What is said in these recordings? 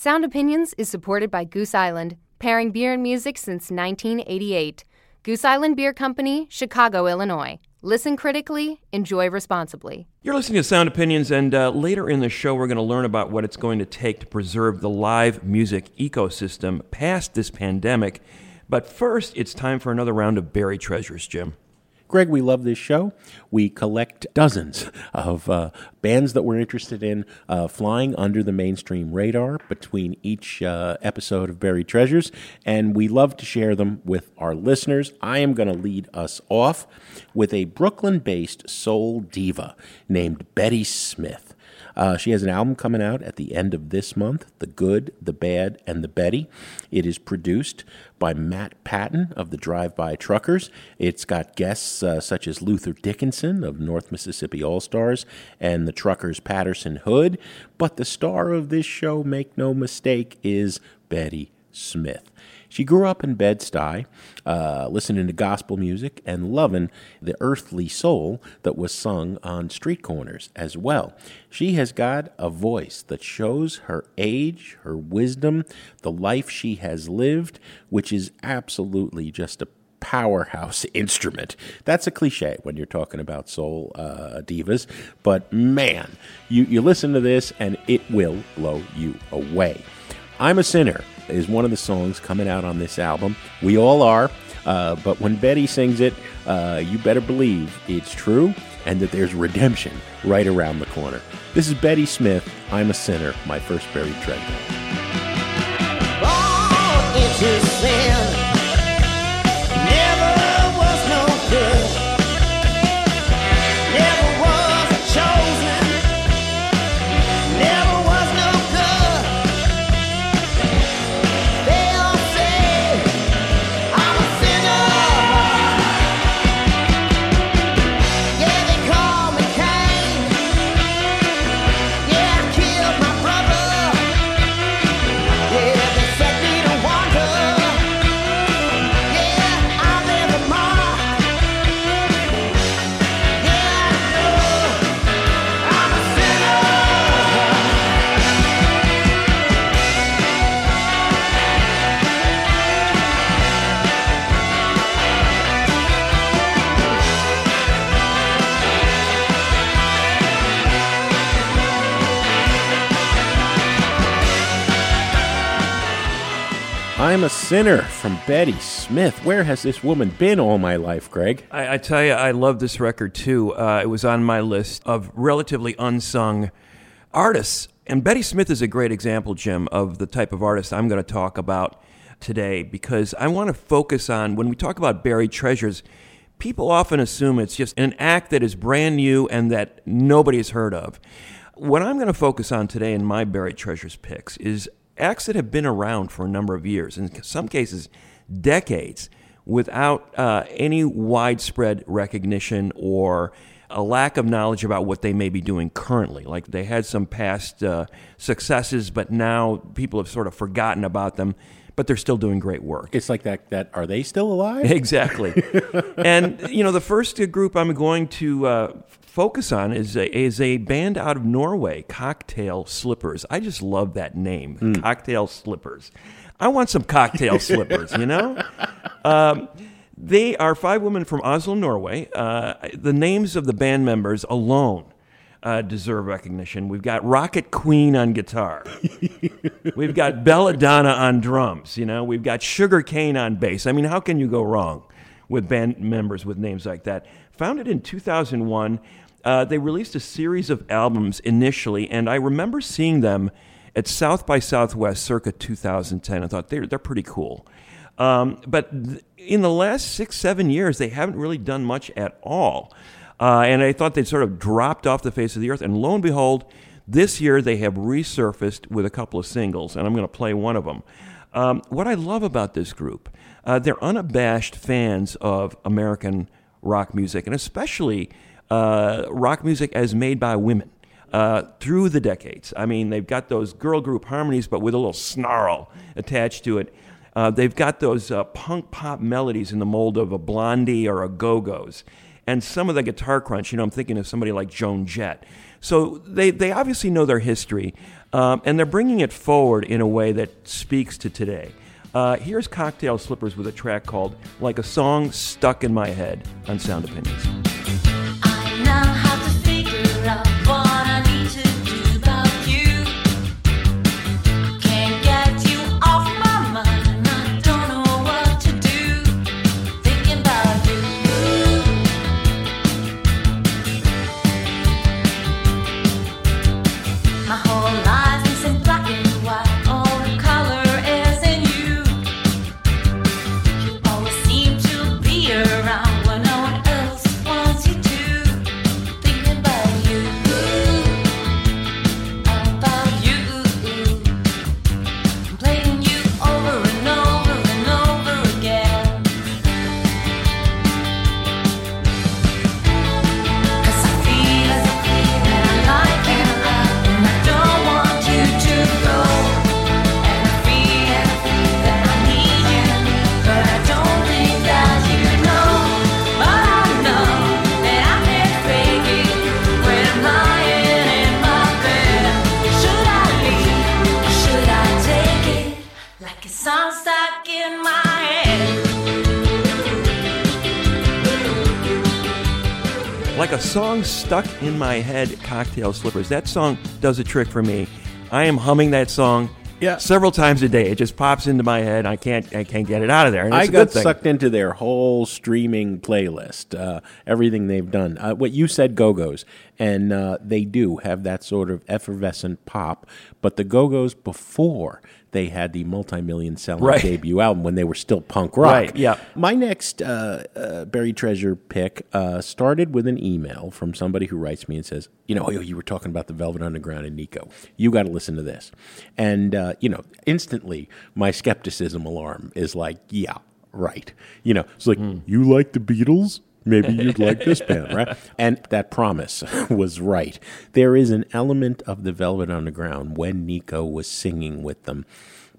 Sound Opinions is supported by Goose Island, pairing beer and music since 1988. Goose Island Beer Company, Chicago, Illinois. Listen critically, enjoy responsibly. You're listening to Sound Opinions, and uh, later in the show, we're going to learn about what it's going to take to preserve the live music ecosystem past this pandemic. But first, it's time for another round of buried treasures, Jim. Greg, we love this show. We collect dozens of uh, bands that we're interested in uh, flying under the mainstream radar between each uh, episode of Buried Treasures, and we love to share them with our listeners. I am going to lead us off with a Brooklyn based soul diva named Bette Smith. Uh, she has an album coming out at the end of this month The Good, the Bad, and the Bette. It is produced by Matt Patton of the Drive By Truckers. It's got guests uh, such as Luther Dickinson of North Mississippi All Stars and the Truckers Patterson Hood. But the star of this show, make no mistake, is Bette Smith. She grew up in Bed-Stuy, uh, listening to gospel music and loving the earthly soul that was sung on street corners as well. She has got a voice that shows her age, her wisdom, the life she has lived, which is absolutely just a powerhouse instrument. That's a cliche when you're talking about soul uh, divas, but man, you, you listen to this and it will blow you away. I'm a Sinner is one of the songs coming out on this album. We all are, uh, but when Bette sings it, uh, you better believe it's true and that there's redemption right around the corner. This is Bette Smith. I'm a sinner. My first buried treasure. I'm a Sinner from Bette Smith. Where has this woman been all my life, Greg? I, I tell you, I love this record too. Uh, it was on my list of relatively unsung artists. And Bette Smith is a great example, Jim, of the type of artist I'm going to talk about today because I want to focus on when we talk about buried treasures, people often assume it's just an act that is brand new and that nobody has heard of. What I'm going to focus on today in my buried treasures picks is acts that have been around for a number of years, in some cases, decades, without uh, any widespread recognition or a lack of knowledge about what they may be doing currently. Like they had some past uh, successes, but now people have sort of forgotten about them. But they're still doing great work. It's like that. That are they still alive? Exactly. and you know, the first group I'm going to uh, focus on is a, is a band out of Norway, Cocktail Slippers. I just love that name, mm. Cocktail Slippers. I want some cocktail slippers, you know? Um, they are five women from Oslo, Norway. Uh, the names of the band members alone uh, deserve recognition. We've got Rocket Queen on guitar. We've got Belladonna on drums. You know, we've got Sugar Cane on bass. I mean, how can you go wrong with band members with names like that? Founded in 2001, uh, they released a series of albums initially, and I remember seeing them at South by Southwest circa 2010. I thought they're, they're pretty cool. Um, but th- in the last six, seven years, they haven't really done much at all. Uh, and I thought they'd sort of dropped off the face of the earth. And lo and behold, this year they have resurfaced with a couple of singles, and I'm going to play one of them. Um, what I love about this group, uh, they're unabashed fans of American rock music, and especially uh, rock music as made by women. Uh, through the decades. I mean, they've got those girl group harmonies, but with a little snarl attached to it. Uh, they've got those uh, punk pop melodies in the mold of a Blondie or a Go Go's. and some of the guitar crunch. You know, I'm thinking of somebody like Joan Jett. So they, they obviously know their history, um, and they're bringing it forward in a way that speaks to today. Uh, here's Cocktail Slippers with a track called Like a Song Stuck in My Head on Sound Opinions. Stuck in my head, Cocktail Slippers. That song does a trick for me. I am humming that song Yeah. several times a day. It just pops into my head. I can't I can't get it out of there. And it's got sucked into their whole streaming playlist, uh, everything they've done. Uh, what you said, Go Go's, and uh, they do have that sort of effervescent pop. But the Go Go's before they had the multi-million selling Right. debut album when they were still punk rock. Right, yeah. My next uh, uh, buried treasure pick uh, started with an email from somebody who writes me and says, "You know, you were talking about the Velvet Underground and Nico. You got to listen to this." And uh, you know, instantly my skepticism alarm is like, "Yeah, right." You know, it's like you like the Beatles. Maybe you'd like this band, right? And that promise was right. There is an element of the Velvet Underground when Nico was singing with them,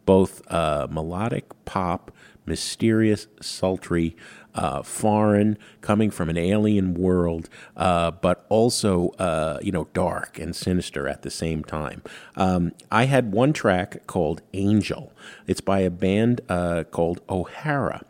both uh, melodic pop, mysterious, sultry, uh, foreign, coming from an alien world, uh, but also uh, you know dark and sinister at the same time. Um, I had one track called Angel. It's by a band uh, called O'Hara.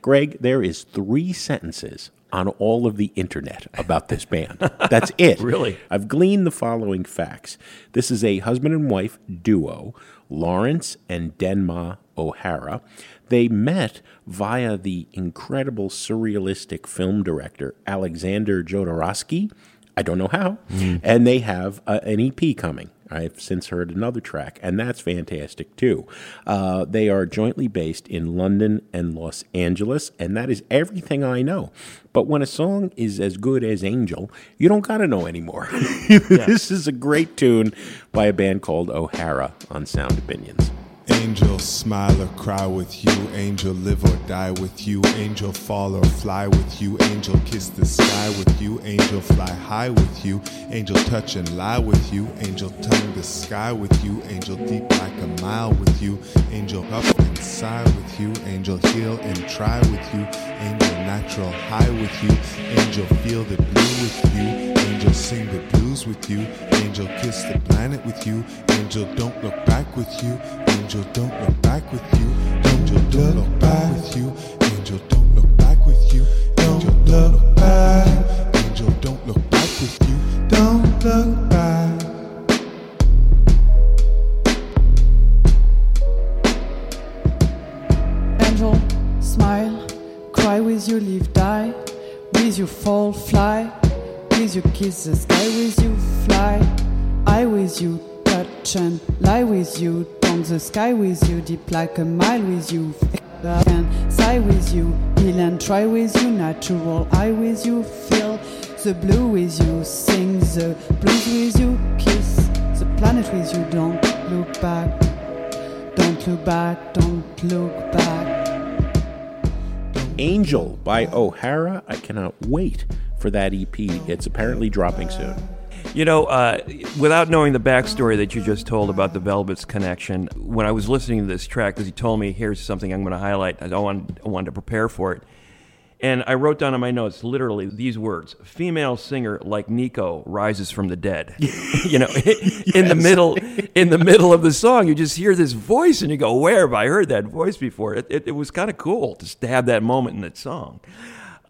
Greg, there is three sentences on all of the internet about this band. That's it. Really? I've gleaned the following facts. This is a husband and wife duo, Lawrence and Denma O'Hara. They met via the incredible surrealistic film director Alexander Jodorowsky. I don't know how. And they have uh, an EP coming. I've since heard another track, and that's fantastic too. Uh, they are jointly based in London and Los Angeles, and that is everything I know. But when a song is as good as Angel, you don't got to know anymore. this is a great tune by a band called O'Hara on Sound Opinions. Angel, smile or cry with you. Angel, live or die with you. Angel, fall or fly with you. Angel, kiss the sky with you. Angel, fly high with you. Angel, touch and lie with you. Angel, tongue the sky with you. Angel, deep like a mile with you. Angel, up and sigh with you. Angel, heal and try with you. Angel, natural high with you. Angel, feel the blue with you. Angel, sing the blues with you. Angel, kiss the planet with you. Angel, don't look back with you. Angel, don't look back with you. Angel, don't look back with you. Angel, don't look back with you. Angel, don't look fall, fly. With you, kiss the sky. With you, fly. I with you, touch and lie with you. Down the sky with you, deep like a mile with you. And sigh with you, heal and try with you. Natural eye with you, feel the blue with you. Sing the blues with you, kiss the planet with you. Don't look back. Don't look back, don't look back. Angel by O'Hara. I cannot wait for that EP. It's apparently dropping soon. You know, uh, without knowing the backstory that you just told about the Velvet's connection, when I was listening to this track, because he told me, here's something I'm going to highlight, I, want, I wanted to prepare for it. And I wrote down on my notes literally these words: "Female singer like Nico rises from the dead." you know, in the middle, in the middle of the song, you just hear this voice, and you go, "Where have I heard that voice before?" It, it, it was kind of cool just to have that moment in that song.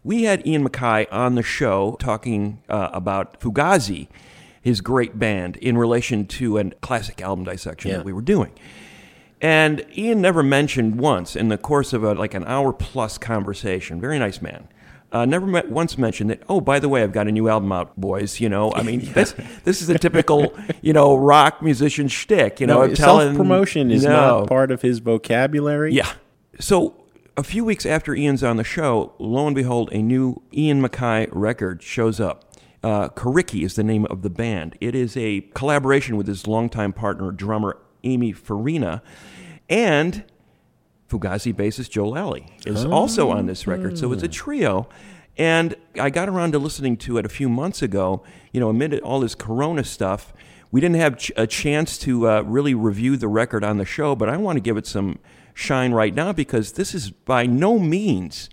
We had Ian MacKaye on the show talking uh, about Fugazi, his great band, in relation to a classic album dissection Yeah. that we were doing. And Ian never mentioned once in the course of a, like an hour plus conversation, very nice man, uh, never met, once mentioned that, oh, by the way, I've got a new album out, boys. You know, I mean, this, this is a typical, you know, rock musician shtick, you know, telling- self promotion is No. not part of his vocabulary. Yeah. So a few weeks after Ian's on the show, lo and behold, a new Ian MacKaye record shows up. Uh, Coriky is the name of the band. It is a collaboration with his longtime partner, drummer Amy Farina, and Fugazi bassist Joe Lally is also on this record. So it's a trio. And I got around to listening to it a few months ago. You know, amid all this Corona stuff, we didn't have ch- a chance to uh, really review the record on the show, but I want to give it some shine right now because this is by no means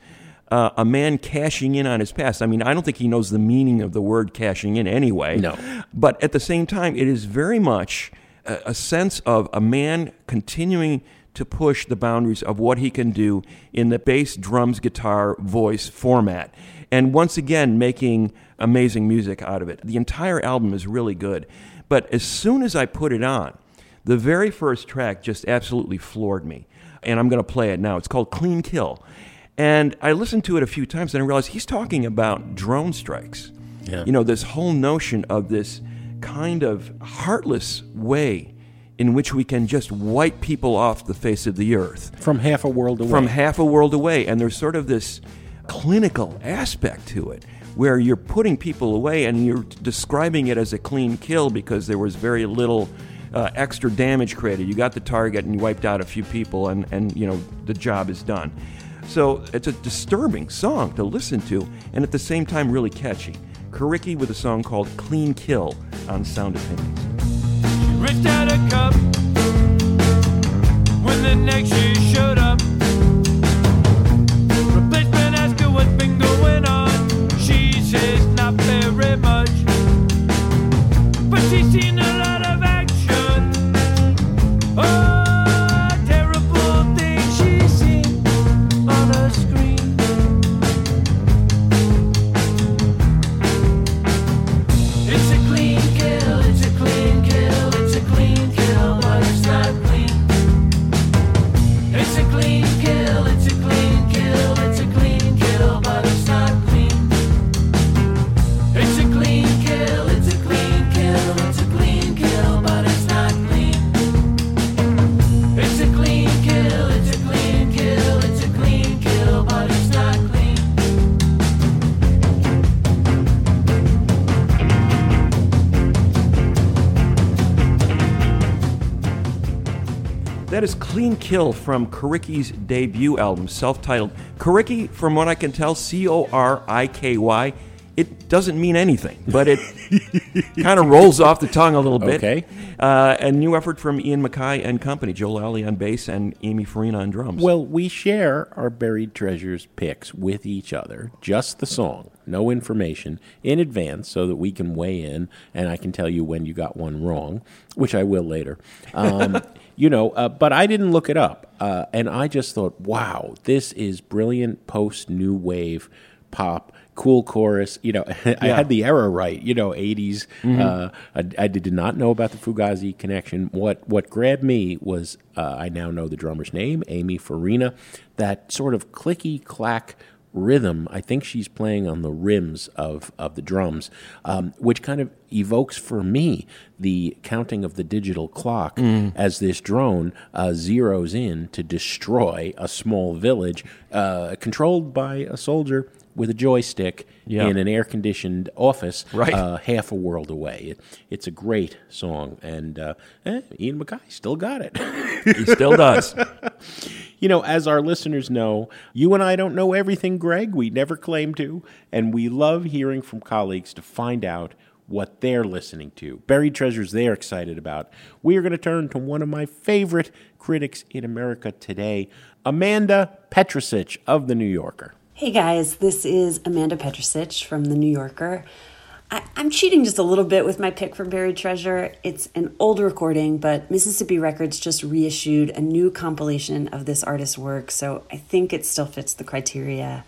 uh, a man cashing in on his past. I mean, I don't think he knows the meaning of the word cashing in anyway. No. But at the same time, it is very much a, a sense of a man continuing to push the boundaries of what he can do in the bass, drums, guitar, voice format. And once again, making amazing music out of it. The entire album is really good. But as soon as I put it on, the very first track just absolutely floored me. And I'm going to play it now. It's called Clean Kill. And I listened to it a few times and I realized he's talking about drone strikes. Yeah. You know, this whole notion of this kind of heartless way in which we can just wipe people off the face of the earth From half a world away. from half a world away. And there's sort of this clinical aspect to it where you're putting people away and you're describing it as a clean kill because there was very little uh, extra damage created. You got the target and you wiped out a few people, and, and you know the job is done. So it's a disturbing song to listen to, and at the same time really catchy. Coriky with a song called "Clean Kill" on Sound Opinions. Ripped out a cup when the next year showed up. Replacement asked her what's That is Clean Kill from Coriky's debut album, self titled. Coriky, from what I can tell, C O R I K Y, it doesn't mean anything, but it kind of rolls off the tongue a little bit. Okay. Uh, a new effort from Ian MacKaye and company, Joe Lally on bass and Amy Farina on drums. Well, we share our buried treasures picks with each other, just the song, no information, in advance so that we can weigh in and I can tell you when you got one wrong, which I will later. Um, you know, uh, but I didn't look it up. Uh, and I just thought, wow, this is brilliant post new wave pop. Cool chorus, you know. I had the era right, you know. 80s. Uh, I, I did not know about the Fugazi connection. What what grabbed me was uh, I now know the drummer's name, Amy Farina. That sort of clicky clack rhythm. I think she's playing on the rims of, of the drums, um, which kind of evokes for me the counting of the digital clock as this drone uh, zeroes in to destroy a small village uh, controlled by a soldier with a joystick Yeah. in an air conditioned office Right. uh, half a world away. It, it's a great song, and uh, eh, Ian MacKaye still got it. he still does. You know, as our listeners know, you and I don't know everything, Greg. We never claim to. And we love hearing from colleagues to find out what they're listening to, buried treasures they're excited about. We are going to turn to one of my favorite critics in America today, Amanda Petrusich of The New Yorker. Hey guys, this is Amanda Petrusich from The New Yorker. I, I'm cheating just a little bit with my pick for Buried Treasure. It's an old recording, but Mississippi Records just reissued a new compilation of this artist's work, so I think it still fits the criteria.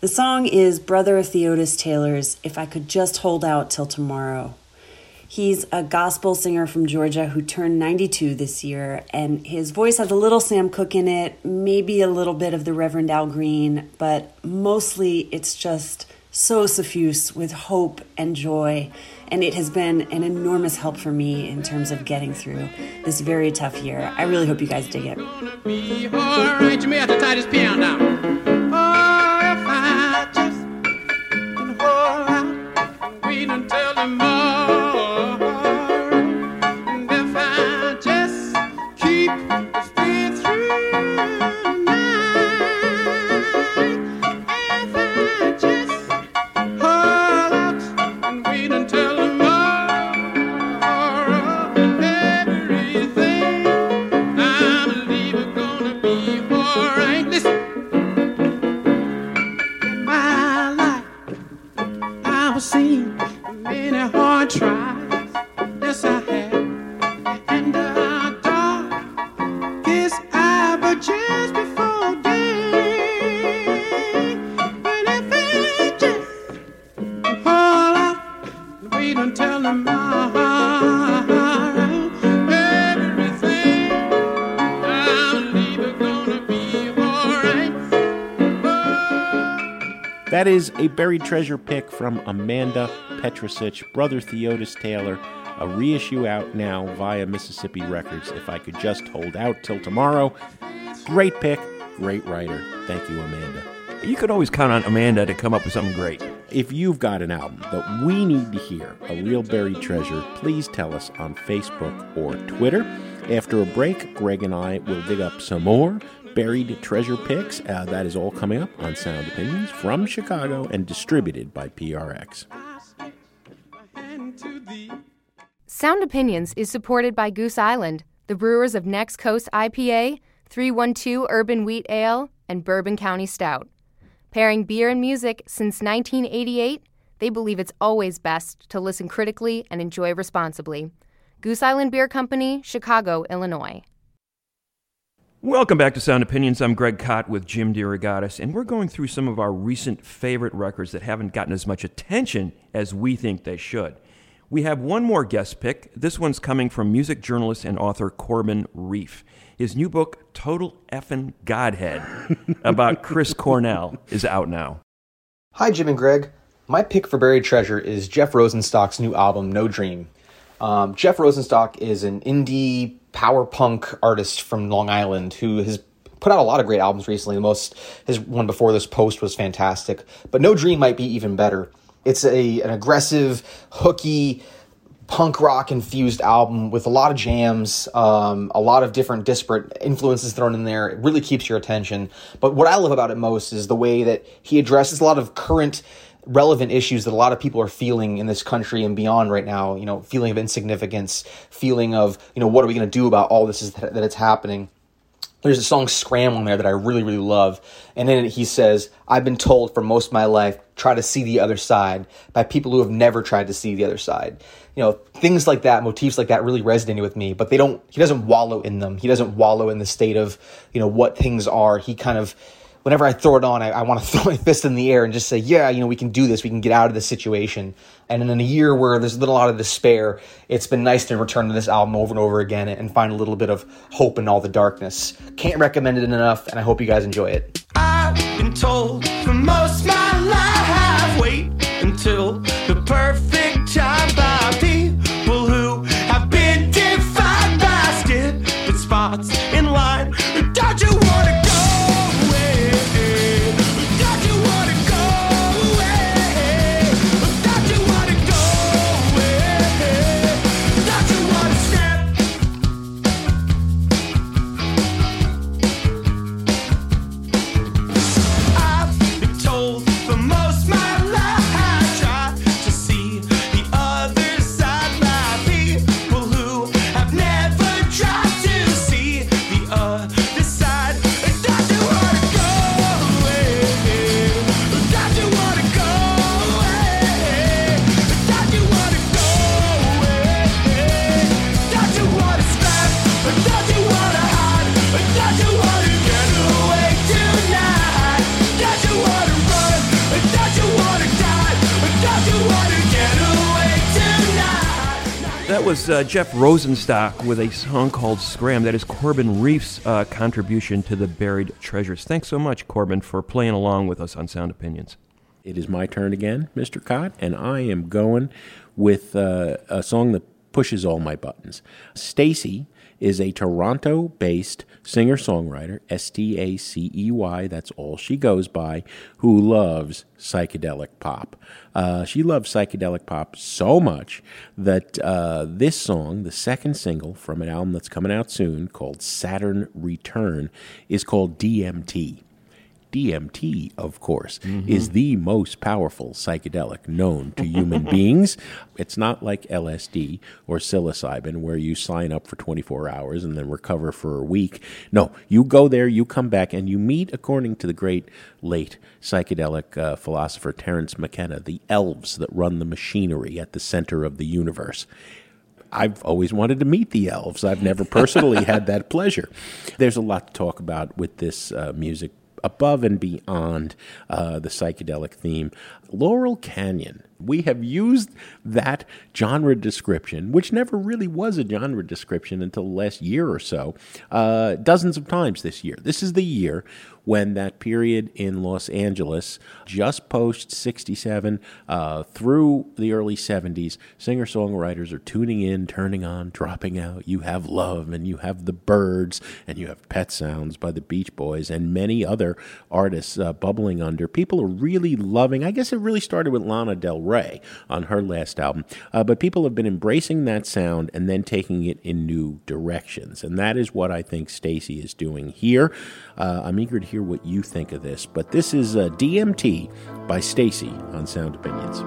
The song is Brother of Theotis Taylor's If I Could Just Hold Out Till Tomorrow. He's a gospel singer from Georgia who turned 92 this year, and his voice has a little Sam Cooke in it, maybe a little bit of the Reverend Al Green, but mostly it's just so suffused with hope and joy. And it has been an enormous help for me in terms of getting through this very tough year. I really hope you guys dig it. Gonna be alright. That is a buried treasure pick from Amanda Petrusich, Brother Theotis Taylor, a reissue out now via Mississippi Records. If I could just hold out till tomorrow. Great pick, great writer. Thank you, Amanda. You can always count on Amanda to come up with something great. If you've got an album that we need to hear, a real buried treasure, please tell us on Facebook or Twitter. After a break, Greg and I will dig up some more buried treasure picks. Uh, that is all coming up on Sound Opinions from Chicago and distributed by PRX. Sound Opinions is supported by Goose Island, the brewers of Next Coast IPA, 312 Urban Wheat Ale, and Bourbon County Stout. Pairing beer and music since 1988, they believe it's always best to listen critically and enjoy responsibly. Goose Island Beer Company, Chicago, Illinois. Welcome back to Sound Opinions. I'm Greg Kot with Jim DeRogatis, and we're going through some of our recent favorite records that haven't gotten as much attention as we think they should. We have one more guest pick. This one's coming from music journalist and author Corbin Reiff. His new book, Total Effin' Godhead, about Chris Cornell, is out now. Hi, Jim and Greg. My pick for Buried Treasure is Jeff Rosenstock's new album, No Dream. Um, Jeff Rosenstock is an indie power punk artist from Long Island who has put out a lot of great albums recently. The most his one before this post was fantastic, but No Dream might be even better. It's a an aggressive, hooky, punk rock infused album with a lot of jams, um, a lot of different disparate influences thrown in there. It really keeps your attention. But what I love about it most is the way that he addresses a lot of current relevant issues that a lot of people are feeling in this country and beyond right now you know feeling of insignificance feeling of you know what are we going to do about all this is that, that it's happening there's a song Scram on there that I really, really love. And in it, he says, I've been told for most of my life, try to see the other side by people who have never tried to see the other side. You know, things like that, motifs like that really resonated with me, but they don't, he doesn't wallow in them. He doesn't wallow in the state of, you know, what things are. He kind of, whenever I throw it on, I, I want to throw my fist in the air and just say, yeah, you know, we can do this. We can get out of this situation. And in a year where there's a little lot of despair, it's been nice to return to this album over and over again and find a little bit of hope in all the darkness. Can't recommend it enough, and I hope you guys enjoy it. I've been told for most my life, wait until the perfect uh, Jeff Rosenstock with a song called Scram. That is Corbin Reiff's uh, contribution to the Buried Treasures. Thanks so much, Corbin, for playing along with us on Sound Opinions. It is my turn again, Mr. Kot, and I am going with uh, a song that pushes all my buttons. Stacey is a Toronto based singer songwriter, S T A C E Y, that's all she goes by, who loves psychedelic pop. Uh, she loves psychedelic pop so much that uh, this song, the second single from an album that's coming out soon called Saturn Return, is called DMT. DMT, of course, is the most powerful psychedelic known to human beings. It's not like LSD or psilocybin, where you sign up for 24 hours and then recover for a week. No, you go there, you come back, and you meet, according to the great late psychedelic uh, philosopher Terence McKenna, the elves that run the machinery at the center of the universe. I've always wanted to meet the elves. I've never personally had that pleasure. There's a lot to talk about with this uh, music above and beyond uh, the psychedelic theme. Laurel Canyon. We have used that genre description, which never really was a genre description until the last year or so, uh, dozens of times this year. This is the year when that period in Los Angeles, just post 67 uh, through the early 70s, singer songwriters are tuning in, turning on, dropping out. You have Love, and you have The Byrds, and you have Pet Sounds by the Beach Boys, and many other artists uh, bubbling under. People are really loving, I guess it really started with Lana Del Rey on her last album, uh, but people have been embracing that sound and then taking it in new directions. And that is what I think Stacey is doing here. Uh, I'm eager to hear what you think of this, but this is uh, DMT by Stacey on Sound Opinions.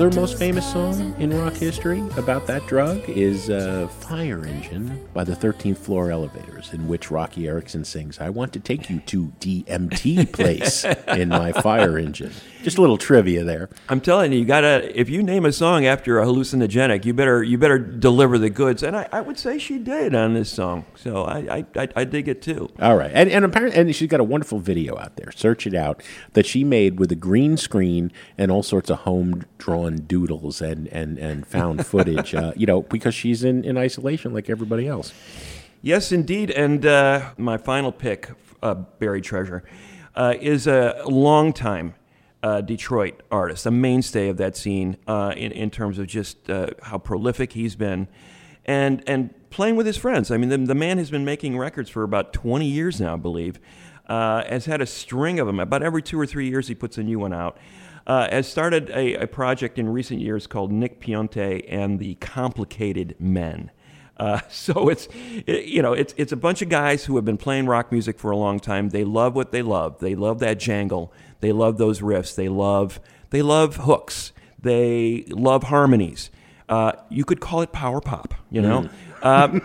Other most famous song in rock history about that drug is uh, Fire Engine by the 13th Floor Elevators, in which Roky Erickson sings, I want to take you to DMT place in my fire engine. Just a little trivia there. I'm telling you, you gotta. If you name a song after a hallucinogenic, you better you better deliver the goods. And I, I would say she did on this song, so I I, I, I dig it too. All right, and and apparently, and she's got a wonderful video out there. Search it out that she made with a green screen and all sorts of home drawn doodles and and and found footage. uh, you know, because she's in in isolation like everybody else. Yes, indeed. And uh, my final pick, uh, Buried Treasure, uh, is a longtime uh, Detroit artist, a mainstay of that scene uh, in, in terms of just uh, how prolific he's been and, and playing with his friends. I mean, the, the man has been making records for about 20 years now, I believe. Uh, has had a string of them. About every two or three years, he puts a new one out. Uh, has started a, a project in recent years called Nick Piunti and the Complicated Men. Uh, so it's it, you know it's it's a bunch of guys who have been playing rock music for a long time. They love what they love. They love that jangle. They love those riffs. They love they love hooks. They love harmonies. Uh, you could call it power pop. You know. Uh,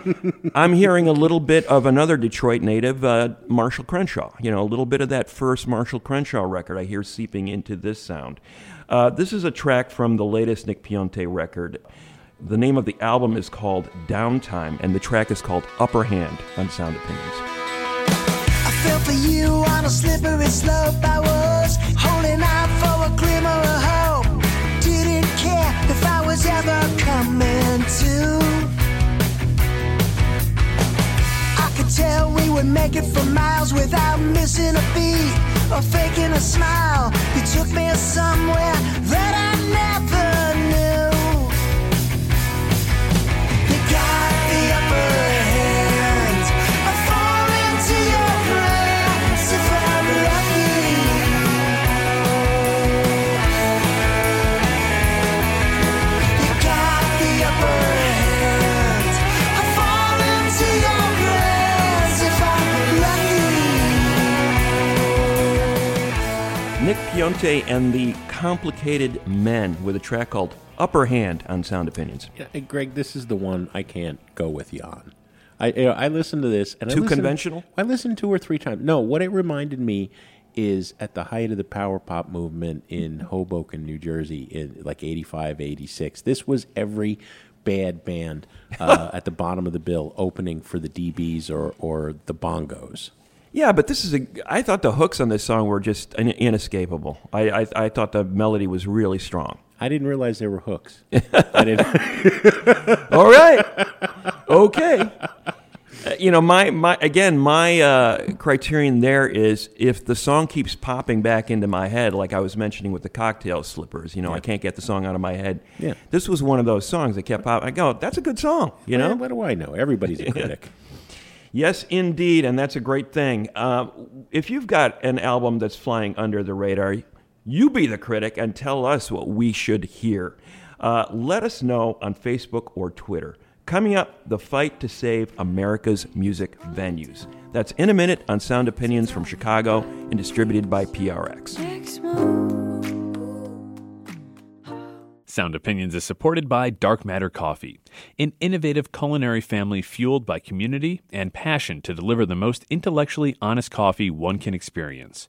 I'm hearing a little bit of another Detroit native, uh, Marshall Crenshaw. You know, a little bit of that first Marshall Crenshaw record I hear seeping into this sound. Uh, this is a track from the latest Nick Piunti record. The name of the album is called Downtime, and the track is called Upper Hand on Sound Opinions. We would make it for miles without missing a beat or faking a smile. You took me somewhere that I never if I'm lucky. Nick Piunti and the Complicated Men with a track called Upper Hand on Sound Opinions. Yeah, hey, Greg, this is the one I can't go with you on. I you know, I listened to this and I Too listened- conventional? I listened two or three times. No, what it reminded me is at the height of the power pop movement in Hoboken, New Jersey, in like 85, 86. This was every bad band uh, at the bottom of the bill opening for the dB's or, or the Bongos. Yeah, but this is a. I thought the hooks on this song were just in- inescapable. I, I, I thought the melody was really strong. I didn't realize there were hooks. I didn't. All right. Okay. Uh, You know, my, my again, my uh, criterion there is if the song keeps popping back into my head, like I was mentioning with the cocktail slippers. You know, I can't get the song out of my head. Yeah. This was one of those songs that kept popping. I go, that's a good song. You know. What do I know? Everybody's a critic. Yes, indeed, and that's a great thing. Uh, if you've got an album that's flying under the radar, you be the critic and tell us what we should hear. Uh, let us know on Facebook or Twitter. Coming up, the fight to save America's music venues. That's in a minute on Sound Opinions from Chicago and distributed by PRX. Sound Opinions is supported by Dark Matter Coffee, an innovative culinary family fueled by community and passion to deliver the most intellectually honest coffee one can experience.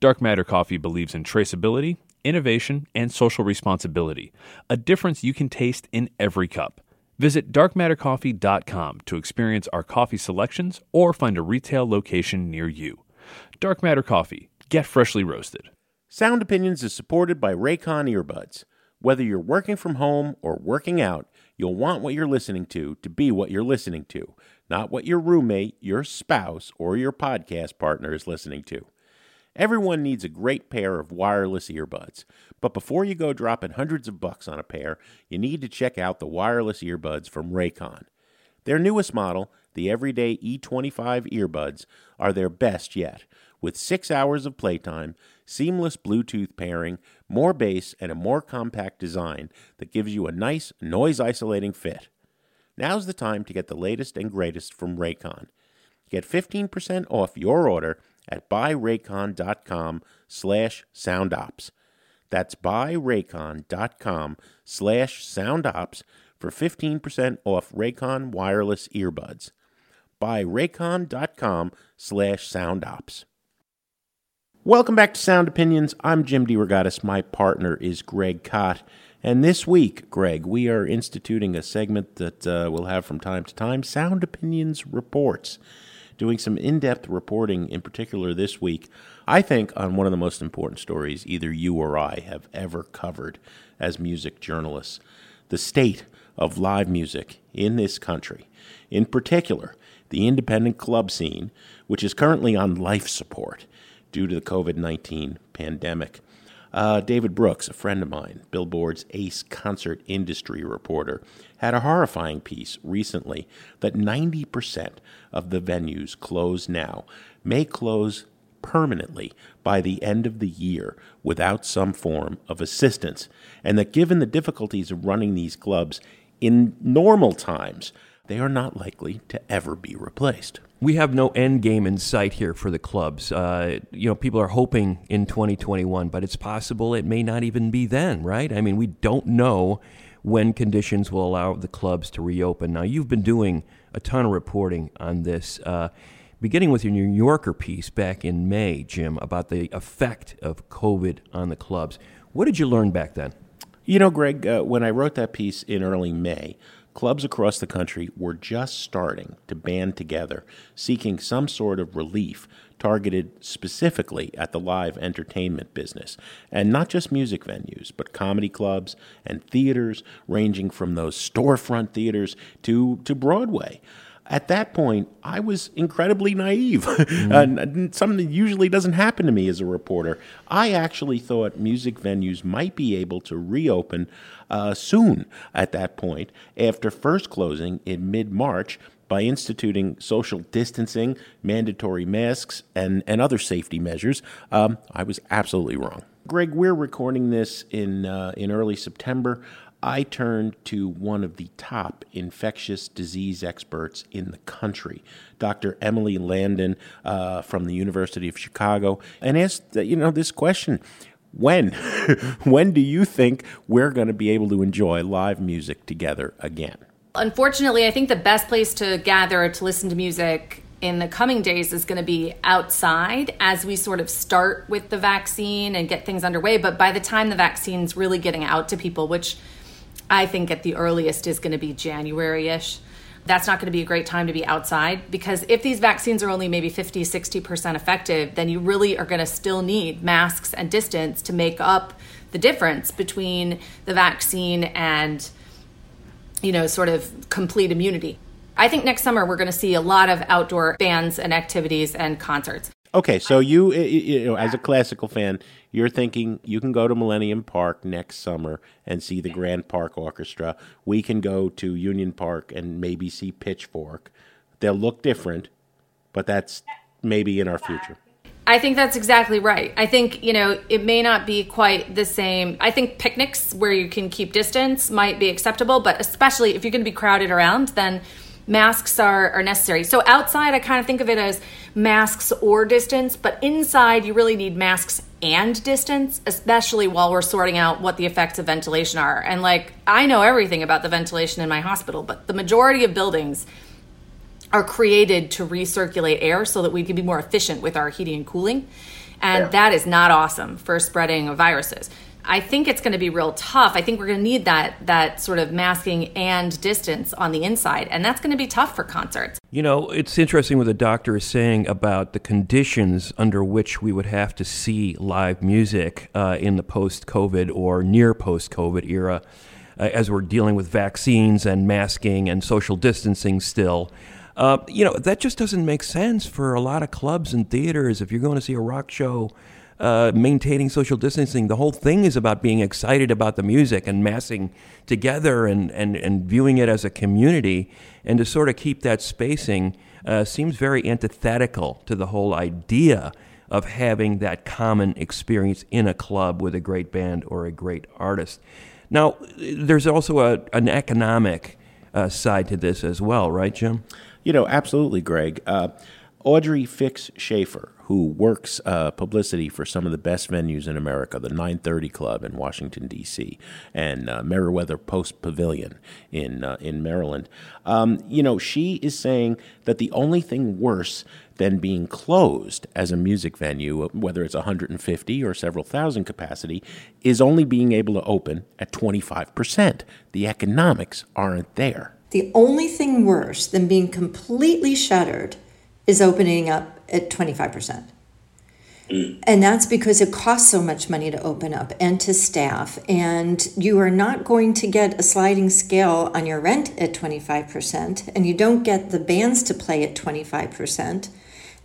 Dark Matter Coffee believes in traceability, innovation, and social responsibility, a difference you can taste in every cup. Visit darkmattercoffee.com to experience our coffee selections or find a retail location near you. Dark Matter Coffee, get freshly roasted. Sound Opinions is supported by Raycon earbuds. Whether you're working from home or working out, you'll want what you're listening to to be what you're listening to, not what your roommate, your spouse, or your podcast partner is listening to. Everyone needs a great pair of wireless earbuds, but before you go dropping hundreds of bucks on a pair, you need to check out the wireless earbuds from Raycon. Their newest model, the Everyday E25 earbuds, are their best yet, with six hours of playtime, seamless Bluetooth pairing, more bass, and a more compact design that gives you a nice, noise isolating fit. Now's the time to get the latest and greatest from Raycon. Get 15% off your order at buyraycon.com slash soundops. That's buyraycon.com slash soundops for 15% off Raycon wireless earbuds. Buyraycon.com slash soundops. Welcome back to Sound Opinions. I'm Jim DeRogatis. My partner is Greg Kot. And this week, Greg, we are instituting a segment that uh, we'll have from time to time Sound Opinions Reports. Doing some in depth reporting, in particular this week, I think, on one of the most important stories either you or I have ever covered as music journalists the state of live music in this country. In particular, the independent club scene, which is currently on life support due to the COVID 19 pandemic. Uh, David Brooks, a friend of mine, Billboard's ace concert industry reporter, had a horrifying piece recently that 90% of the venues closed now may close permanently by the end of the year without some form of assistance, and that given the difficulties of running these clubs in normal times, they are not likely to ever be replaced. We have no end game in sight here for the clubs. Uh, you know, people are hoping in 2021, but it's possible it may not even be then, right? I mean, we don't know when conditions will allow the clubs to reopen. Now, you've been doing a ton of reporting on this, uh, beginning with your New Yorker piece back in May, Jim, about the effect of COVID on the clubs. What did you learn back then? You know, Greg, uh, when I wrote that piece in early May, clubs across the country were just starting to band together, seeking some sort of relief targeted specifically at the live entertainment business. And not just music venues, but comedy clubs and theaters, ranging from those storefront theaters to, to Broadway. At that point, I was incredibly naive. Uh, something that usually doesn't happen to me as a reporter. I actually thought music venues might be able to reopen uh, soon at that point, after first closing in mid March by instituting social distancing, mandatory masks, and, and other safety measures. Um, I was absolutely wrong. Greg, we're recording this in, uh, in early September. I turned to one of the top infectious disease experts in the country, Dr. Emily Landon uh, from the University of Chicago, and asked, uh, you know, this question. When? when do you think we're going to be able to enjoy live music together again? Unfortunately, I think the best place to gather to listen to music in the coming days is going to be outside as we sort of start with the vaccine and get things underway. But by the time the vaccine's really getting out to people, which I think at the earliest is going to be January ish, that's not going to be a great time to be outside because if these vaccines are only maybe 50, 60% effective, then you really are going to still need masks and distance to make up the difference between the vaccine and you know, sort of complete immunity. I think next summer we're going to see a lot of outdoor bands and activities and concerts. Okay, so you, you know, as a classical fan, you're thinking you can go to Millennium Park next summer and see the Grant Park Orchestra. We can go to Union Park and maybe see Pitchfork. They'll look different, but that's maybe in our future. I think that's exactly right. I think, you know, it may not be quite the same. I think picnics where you can keep distance might be acceptable, but especially if you're going to be crowded around, then masks are, are necessary. So outside, I kind of think of it as masks or distance, but inside, you really need masks and distance, especially while we're sorting out what the effects of ventilation are. And like, I know everything about the ventilation in my hospital, but the majority of buildings are created to recirculate air so that we can be more efficient with our heating and cooling. And that is not awesome for spreading viruses. I think it's going to be real tough. I think we're going to need that that sort of masking and distance on the inside, and that's going to be tough for concerts. You know, it's interesting what the doctor is saying about the conditions under which we would have to see live music uh, in the post COVID or near post COVID era, uh, as we're dealing with vaccines and masking and social distancing still. Uh, you know, that just doesn't make sense for a lot of clubs and theaters. If you're going to see a rock show, uh, maintaining social distancing, the whole thing is about being excited about the music and massing together and, and, and viewing it as a community. And to sort of keep that spacing uh, seems very antithetical to the whole idea of having that common experience in a club with a great band or a great artist. Now, there's also a, an economic uh, side to this as well, right, Jim? You know, absolutely, Greg. Uh, Audrey Fix Schaefer, who works uh, publicity for some of the best venues in America, the 930 Club in Washington, D.C., and uh, Merriweather Post Pavilion in, uh, in Maryland, um, you know, she is saying that the only thing worse than being closed as a music venue, whether it's 150 or several thousand capacity, is only being able to open at 25%. The economics aren't there. The only thing worse than being completely shuttered is opening up at 25%. Mm. And that's because it costs so much money to open up and to staff. And you are not going to get a sliding scale on your rent at 25%. And you don't get the bands to play at 25%.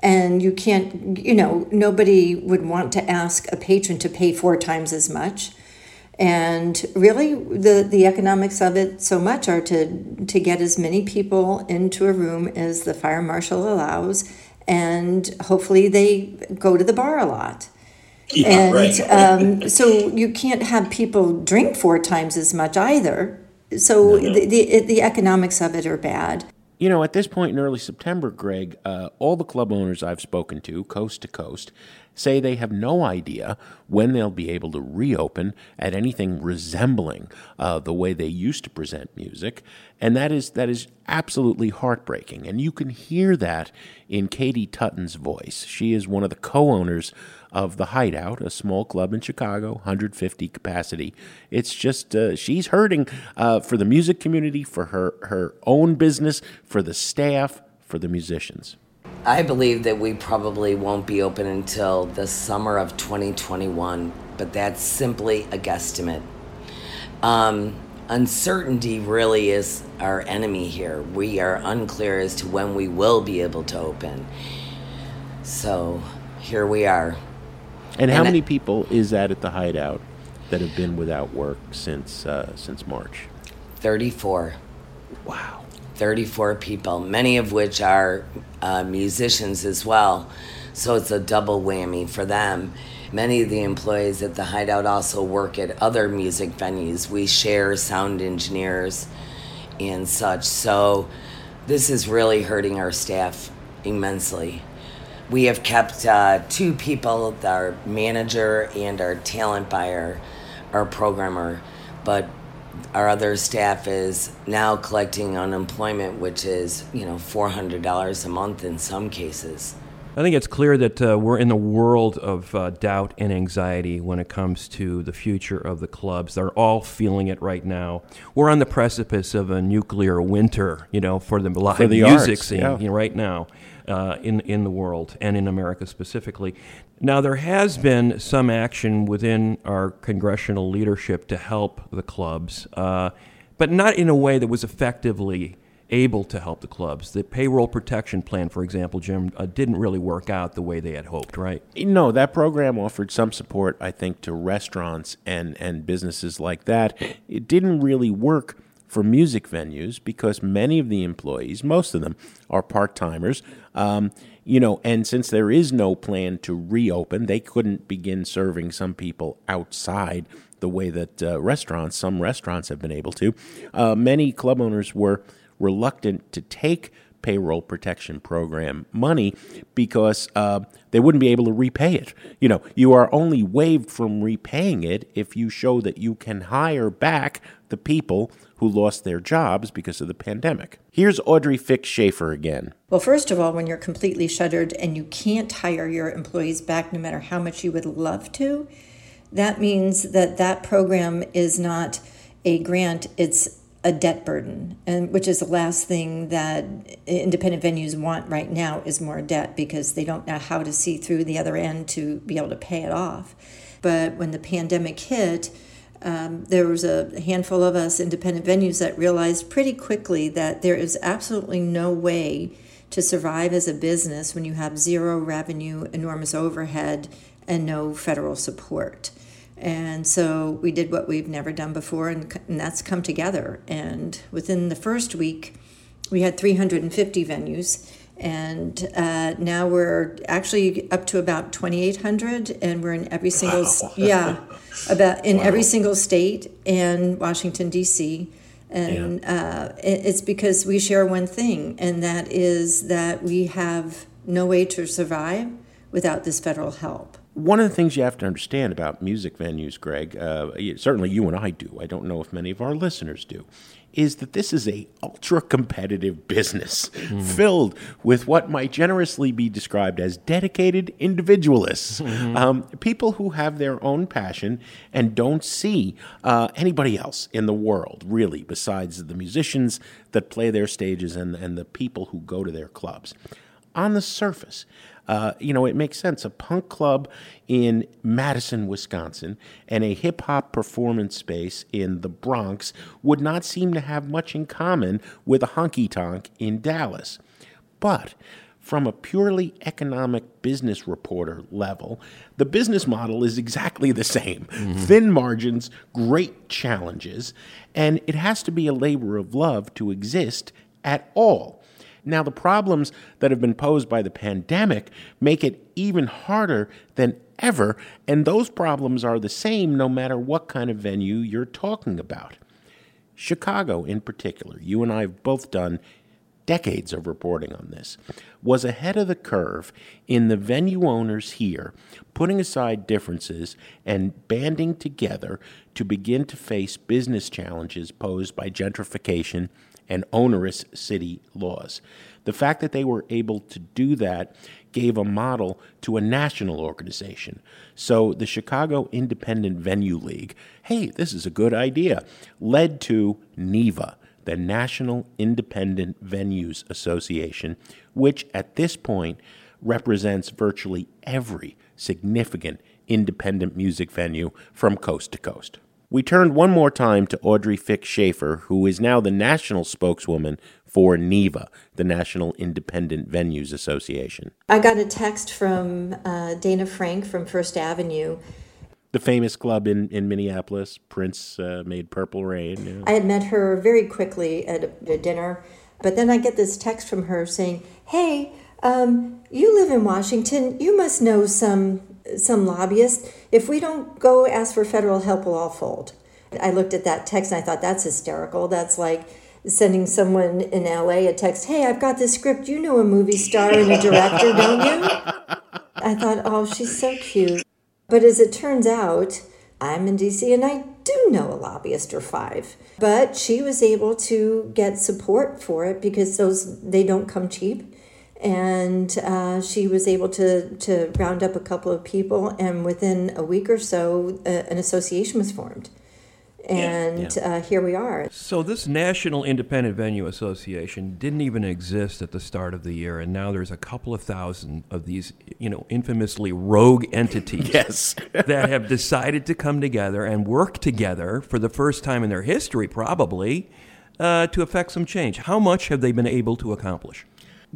And you can't, you know, nobody would want to ask a patron to pay four times as much. And really, the, the economics of it so much are to, to get as many people into a room as the fire marshal allows, and hopefully they go to the bar a lot. Yeah, and right. um, so you can't have people drink four times as much either. So the, the, the economics of it are bad. You know, at this point in early September, Greg, uh, all the club owners I've spoken to, coast to coast, say they have no idea when they'll be able to reopen at anything resembling uh, the way they used to present music. And that is that is absolutely heartbreaking. And you can hear that in Katie Tuten's voice. She is one of the co-owners of the Hideout, a small club in Chicago, 150 capacity. It's just uh, she's hurting uh, for the music community, for her her own business, for the staff, for the musicians. I believe that we probably won't be open until the summer of 2021, but that's simply a guesstimate. Um, uncertainty really is our enemy here. We are unclear as to when we will be able to open. So here we are. And how And I- many people is that at the Hideout that have been without work since uh, since March? 34. Wow. 34 people, many of which are uh, musicians as well. So it's a double whammy for them. Many of the employees at the Hideout also work at other music venues. We share sound engineers and such. So this is really hurting our staff immensely. We have kept uh, two people, our manager and our talent buyer, our programmer, but our other staff is now collecting unemployment, which is, you know, $400 a month in some cases. I think it's clear that uh, we're in the world of uh, doubt and anxiety when it comes to the future of the clubs. They're all feeling it right now. We're on the precipice of a nuclear winter, you know, for the live For the music arts, scene yeah. you know, right now uh, in in the world and in America specifically. Now there has been some action within our congressional leadership to help the clubs, uh, but not in a way that was effectively able to help the clubs. The payroll protection plan, for example, Jim, uh, didn't really work out the way they had hoped, right? No, that program offered some support, I think, to restaurants and, and businesses like that. It didn't really work for music venues because many of the employees, most of them, are part timers. Um, you know, and since there is no plan to reopen, they couldn't begin serving some people outside the way that uh, restaurants, some restaurants have been able to. Uh, many club owners were reluctant to take payroll protection program money because uh, they wouldn't be able to repay it. You know, you are only waived from repaying it if you show that you can hire back the people who lost their jobs because of the pandemic. Here's Audrey Fix Schaefer again. Well, first of all, when you're completely shuttered and you can't hire your employees back no matter how much you would love to, that means that that program is not a grant, it's a debt burden, and which is the last thing that independent venues want right now is more debt because they don't know how to see through the other end to be able to pay it off. But when the pandemic hit, um, there was a handful of us independent venues that realized pretty quickly that there is absolutely no way to survive as a business when you have zero revenue, enormous overhead, and no federal support. And so we did what we've never done before, and, and that's come together. And within the first week, we had 350 venues, and uh, now we're actually up to about 2,800, and we're in every single Wow. yeah, about in every single state and Washington D.C. And uh, it's because we share one thing, and that is that we have no way to survive without this federal help. One of the things you have to understand about music venues, Greg, uh, certainly you and I do, I don't know if many of our listeners do, is that this is a ultra competitive business filled with what might generously be described as dedicated individualists, um, people who have their own passion and don't see uh, anybody else in the world, really, besides the musicians that play their stages and, and the people who go to their clubs. On the surface, uh, you know, it makes sense. A punk club in Madison, Wisconsin, and a hip hop performance space in the Bronx would not seem to have much in common with a honky tonk in Dallas. But from a purely economic business reporter level, the business model is exactly the same thin margins, great challenges, and it has to be a labor of love to exist at all. Now, the problems that have been posed by the pandemic make it even harder than ever, and those problems are the same no matter what kind of venue you're talking about. Chicago, in particular, you and I have both done decades of reporting on this, was ahead of the curve in the venue owners here putting aside differences and banding together to begin to face business challenges posed by gentrification and onerous city laws. The fact that they were able to do that gave a model to a national organization. So the Chicago Independent Venue League, hey, this is a good idea, led to NIVA, the National Independent Venues Association, which at this point represents virtually every significant independent music venue from coast to coast. We turned one more time to Audrey Fix Schaefer, who is now the national spokeswoman for NIVA, the National Independent Venues Association. I got a text from uh, Dayna Frank from First Avenue. The famous club in, in Minneapolis, Prince uh, made Purple Rain. yeah. I had met her very quickly at a, a dinner, but then I get this text from her saying, "Hey, um, you live in Washington. You must know some some lobbyists. If we don't go ask for federal help, we'll all fold." I looked at that text and I thought that's hysterical. That's like sending someone in LA a text, "Hey, I've got this script. You know a movie star and a director, don't you?" I thought, "Oh, she's so cute." But as it turns out, I'm in DC and I do know a lobbyist or five. But she was able to get support for it because those they don't come cheap. And uh, she was able to, to round up a couple of people, and within a week or so, uh, an association was formed. And Uh, here we are. So this National Independent Venue Association didn't even exist at the start of the year, and now there's a couple of thousand of these, you know, infamously rogue entities Yes. that have decided to come together and work together for the first time in their history, probably, uh, to effect some change. How much have they been able to accomplish?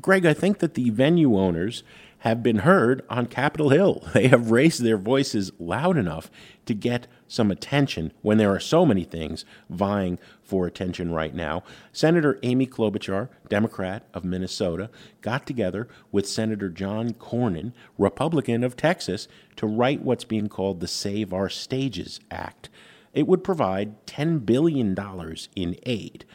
Greg, I think that the venue owners have been heard on Capitol Hill. They have raised their voices loud enough to get some attention when there are so many things vying for attention right now. Senator Amy Klobuchar, Democrat of Minnesota, got together with Senator John Cornyn, Republican of Texas, to write what's being called the Save Our Stages Act. It would provide $10 billion in aid.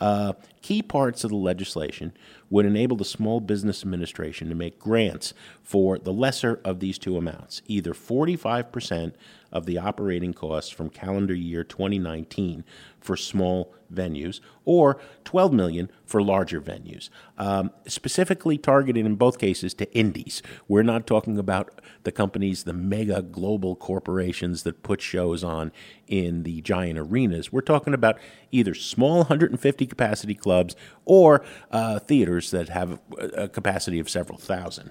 Uh, key parts of the legislation would enable the Small Business Administration to make grants for the lesser of these two amounts, either 45% of the operating costs from calendar year 2019 for small venues or 12 million for larger venues um, specifically targeted in both cases to indies. We're not talking about the companies the mega global corporations that put shows on in the giant arenas. We're talking about either small 150 capacity clubs or uh, theaters that have a a capacity of several thousand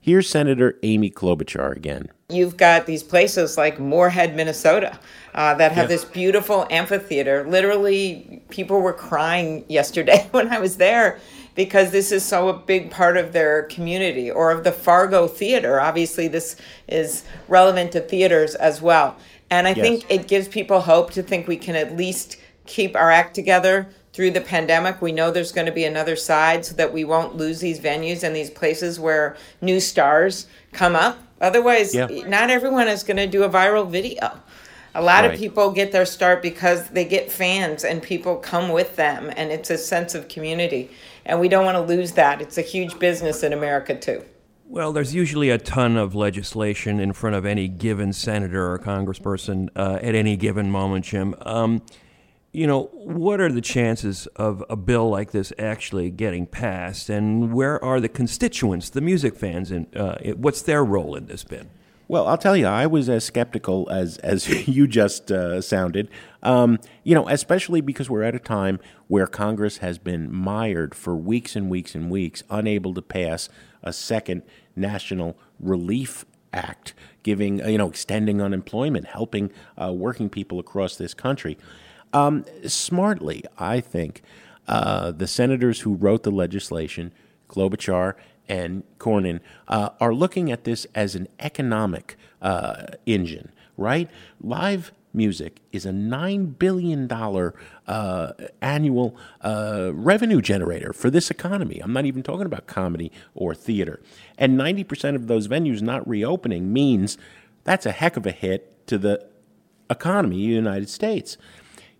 here's senator amy klobuchar again You've got these places like Moorhead, Minnesota, uh, that have Yeah. this beautiful amphitheater. Literally, people were crying yesterday when I was there because this is so a big part of their community. Or of the Fargo Theater. Obviously, this is relevant to theaters as well. And I Yes. think it gives people hope to think we can at least keep our act together through the pandemic. We know there's going to be another side so that we won't lose these venues and these places where new stars come up. Otherwise, Yeah. not everyone is going to do a viral video. A lot Right. of people get their start because they get fans and people come with them, and it's a sense of community. And we don't want to lose that. It's a huge business in America, too. Well, there's usually a ton of legislation in front of any given senator or congressperson uh, at any given moment, Jim. Um, you know, what are the chances of a bill like this actually getting passed? And where are the constituents, the music fans, and uh, what's their role in this bid? Well, I'll tell you, I was as skeptical as as you just uh, sounded. Um, you know, especially because we're at a time where Congress has been mired for weeks and weeks and weeks, unable to pass a second national relief act, giving uh, you know extending unemployment, helping uh, working people across this country. Um, smartly, I think uh, the senators who wrote the legislation, Klobuchar and Cornyn, uh, are looking at this as an economic uh, engine, right? Live music is a $9 billion uh, annual uh, revenue generator for this economy. I'm not even talking about comedy or theater. And 90% of those venues not reopening means that's a heck of a hit to the economy of the United States.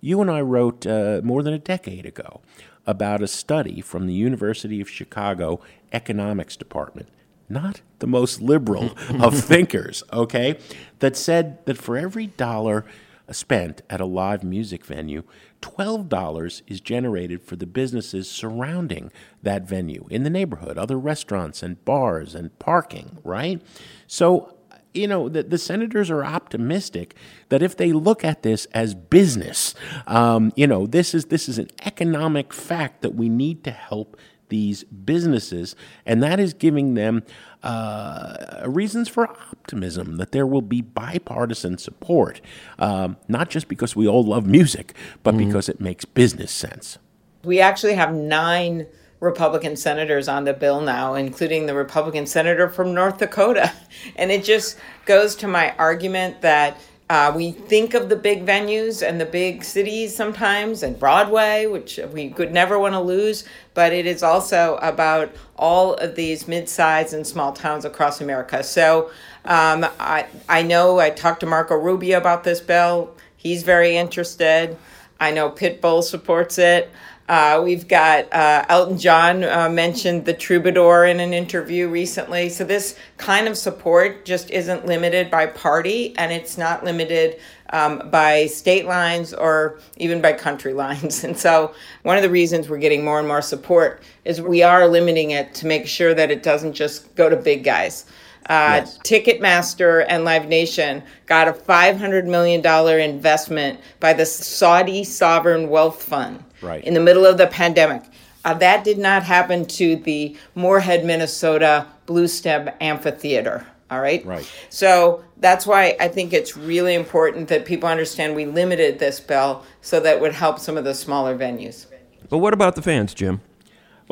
You and I wrote uh, more than a decade ago about a study from the University of Chicago Economics Department, not the most liberal of thinkers, okay, that said that for every dollar spent at a live music venue, $12 is generated for the businesses surrounding that venue in the neighborhood, other restaurants and bars and parking, right? So, you know, the, the senators are optimistic that if they look at this as business, um, you know, this is this is an economic fact that we need to help these businesses, and that is giving them uh, reasons for optimism that there will be bipartisan support, um, not just because we all love music, but because it makes business sense. We actually have nine Republican senators on the bill now, including the Republican senator from North Dakota. And it just goes to my argument that uh, we think of the big venues and the big cities sometimes, and Broadway, which we could never want to lose, but it is also about all of these mid-sized and small towns across America. So um, I, I know I talked to Marco Rubio about this bill. He's very interested. I know Pitbull supports it. Uh, we've got uh, Elton John uh, mentioned the troubadour in an interview recently. So this kind of support just isn't limited by party, and it's not limited um, by state lines or even by country lines. And so one of the reasons we're getting more and more support is we are limiting it to make sure that it doesn't just go to big guys. Uh, Ticketmaster and Live Nation got a $500 million investment by the Saudi Sovereign Wealth Fund Right. in the middle of the pandemic. Uh, that did not happen to the Moorhead, Minnesota Bluestem Amphitheater. All right. Right. So that's why I think it's really important that people understand we limited this bill so that would help some of the smaller venues. But what about the fans, Jim?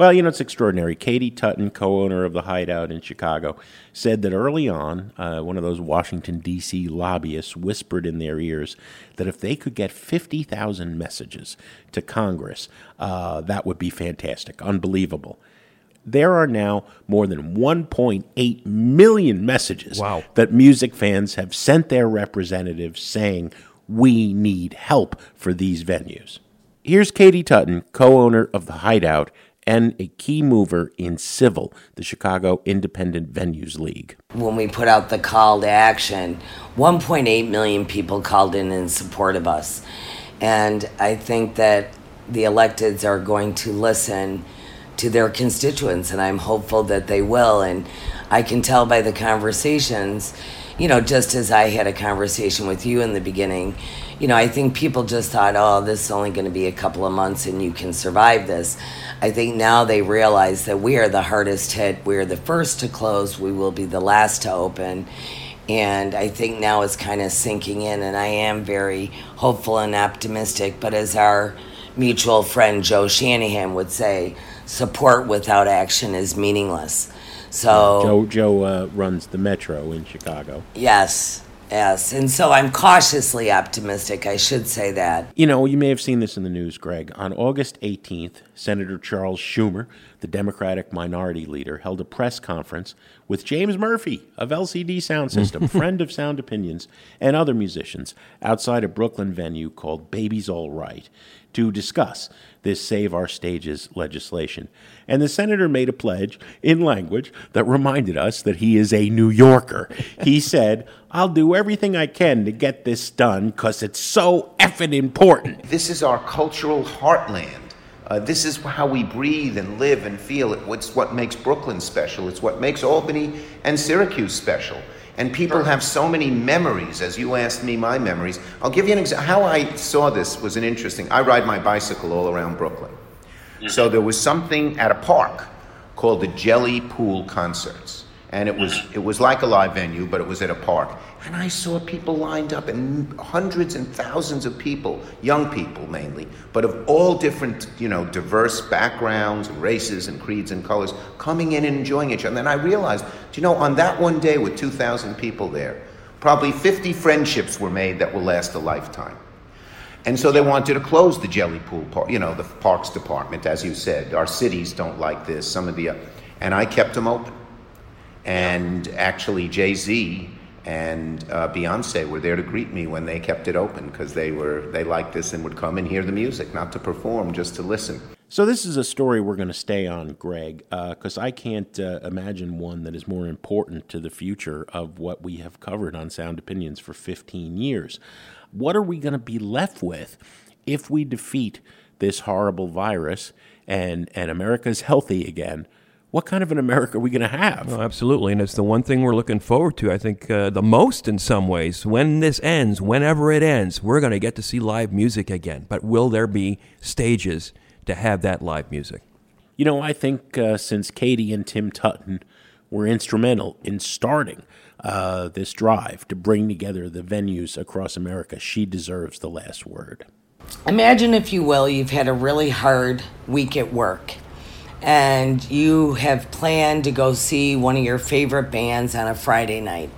Well, you know, it's extraordinary. Katie Tuten, co owner of the Hideout in Chicago, said that early on, uh, one of those Washington, D.C. lobbyists whispered in their ears that if they could get 50,000 messages to Congress, uh, that would be fantastic, unbelievable. There are now more than 1.8 million messages Wow. that music fans have sent their representatives saying, we need help for these venues. Here's Katie Tuten, co owner of The Hideout and a key mover in CIVL, the Chicago Independent Venues League. when we put out the call to action, 1.8 million people called in in support of us. And I think that the electeds are going to listen to their constituents, and I'm hopeful that they will. And I can tell by the conversations, you know, just as I had a conversation with you in the beginning, you know, I think people just thought, oh, this is only going to be a couple of months and you can survive this. I think now they realize that we are the hardest hit. We are the first to close. We will be the last to open. And I think now it's kind of sinking in, and I am very hopeful and optimistic. But as our mutual friend Joe Shanahan would say, support without action is meaningless. So, Joe Joe uh, runs the Metro in Chicago. yes, yes. And so I'm cautiously optimistic, I should say that. You know, you may have seen this in the news, Greg. On August 18th, Senator Charles Schumer, the Democratic minority leader, held a press conference with James Murphy of LCD Soundsystem, friend of Sound Opinions, and other musicians outside a Brooklyn venue called Baby's All Right to discuss this Save Our Stages legislation. And the senator made a pledge in language that reminded us that he is a New Yorker. He said, I'll do everything I can to get this done because it's so effing important. This is our cultural heartland. Uh, this is how we breathe and live and feel. It- It's what makes Brooklyn special. It's what makes Albany and Syracuse special. And people have so many memories, as you asked me my memories. I'll give you an example. How I saw this was an interesting. I ride my bicycle all around Brooklyn. Mm-hmm. So there was something at a park called the Jelly Pool Concerts. And it was mm-hmm. it was like a live venue, but it was at a park. And I saw people lined up and hundreds and thousands of people, young people mainly, but of all different, you know, diverse backgrounds and races and creeds and colors, coming in and enjoying each other. And I realized, you know, on that one day with 2,000 people there, probably 50 friendships were made that will last a lifetime. And so they wanted to close the jelly pool park, you know, the parks department, as you said. Our cities don't like this, some of the, uh, and I kept them open. And actually, Jay Z and uh, Beyonce were there to greet me when they kept it open because they were they liked this and would come and hear the music, not to perform, just to listen. So this is a story we're going to stay on, Greg, because I can't uh, imagine one that is more important to the future of what we have covered on Sound Opinions for 15 years. What are we going to be left with if we defeat this horrible virus and and America's healthy again? What kind of an America are we going to have? Oh, absolutely, and it's the one thing we're looking forward to. I think uh, the most in some ways. When this ends, whenever it ends, we're going to get to see live music again. But will there be stages to have that live music? You know, I think uh, since Katie and Tim Tuten were instrumental in starting uh, this drive to bring together the venues across America, she deserves the last word. Imagine, if you will, you've had a really hard week at work and you have planned to go see one of your favorite bands on a Friday night,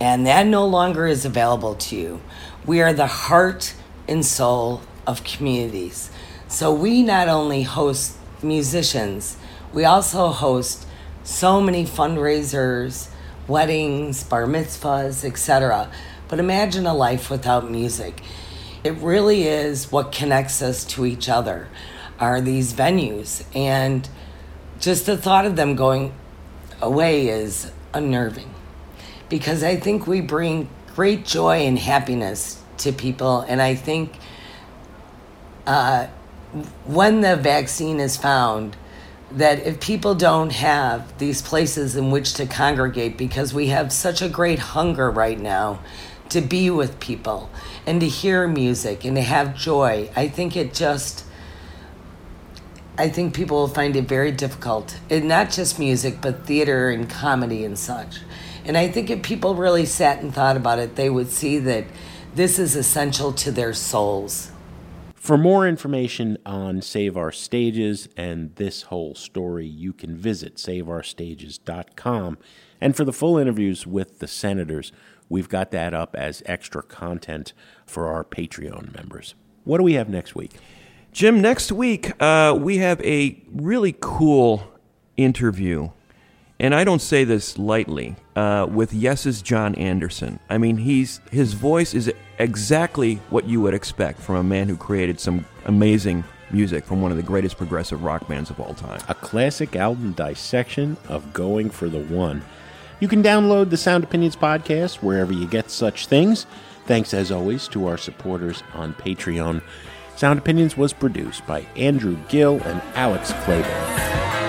and that no longer is available to you. We are the heart and soul of communities. So we not only host musicians, we also host so many fundraisers, weddings, bar mitzvahs, etc. But imagine a life without music. It really is what connects us to each other are these venues. And just the thought of them going away is unnerving. Because I think we bring great joy and happiness to people. And I think uh, when the vaccine is found that if people don't have these places in which to congregate because we have such a great hunger right now to be with people and to hear music and to have joy i think it just i think people will find it very difficult and not just music but theater and comedy and such and i think if people really sat and thought about it they would see that this is essential to their souls For more information on Save Our Stages and this whole story, you can visit saveourstages.com. And for the full interviews with the senators, we've got that up as extra content for our Patreon members. What do we have next week? Jim, next week uh, we have a really cool interview, and I don't say this lightly, uh, with Yes's Jon Anderson. I mean, he's his voice is exactly what you would expect from a man who created some amazing music from one of the greatest progressive rock bands of all time. A classic album dissection of Going for the One. You can download the Sound Opinions podcast wherever you get such things. Thanks, as always, to our supporters on Patreon. Sound Opinions was produced by Andrew Gill and Alex Claiborne.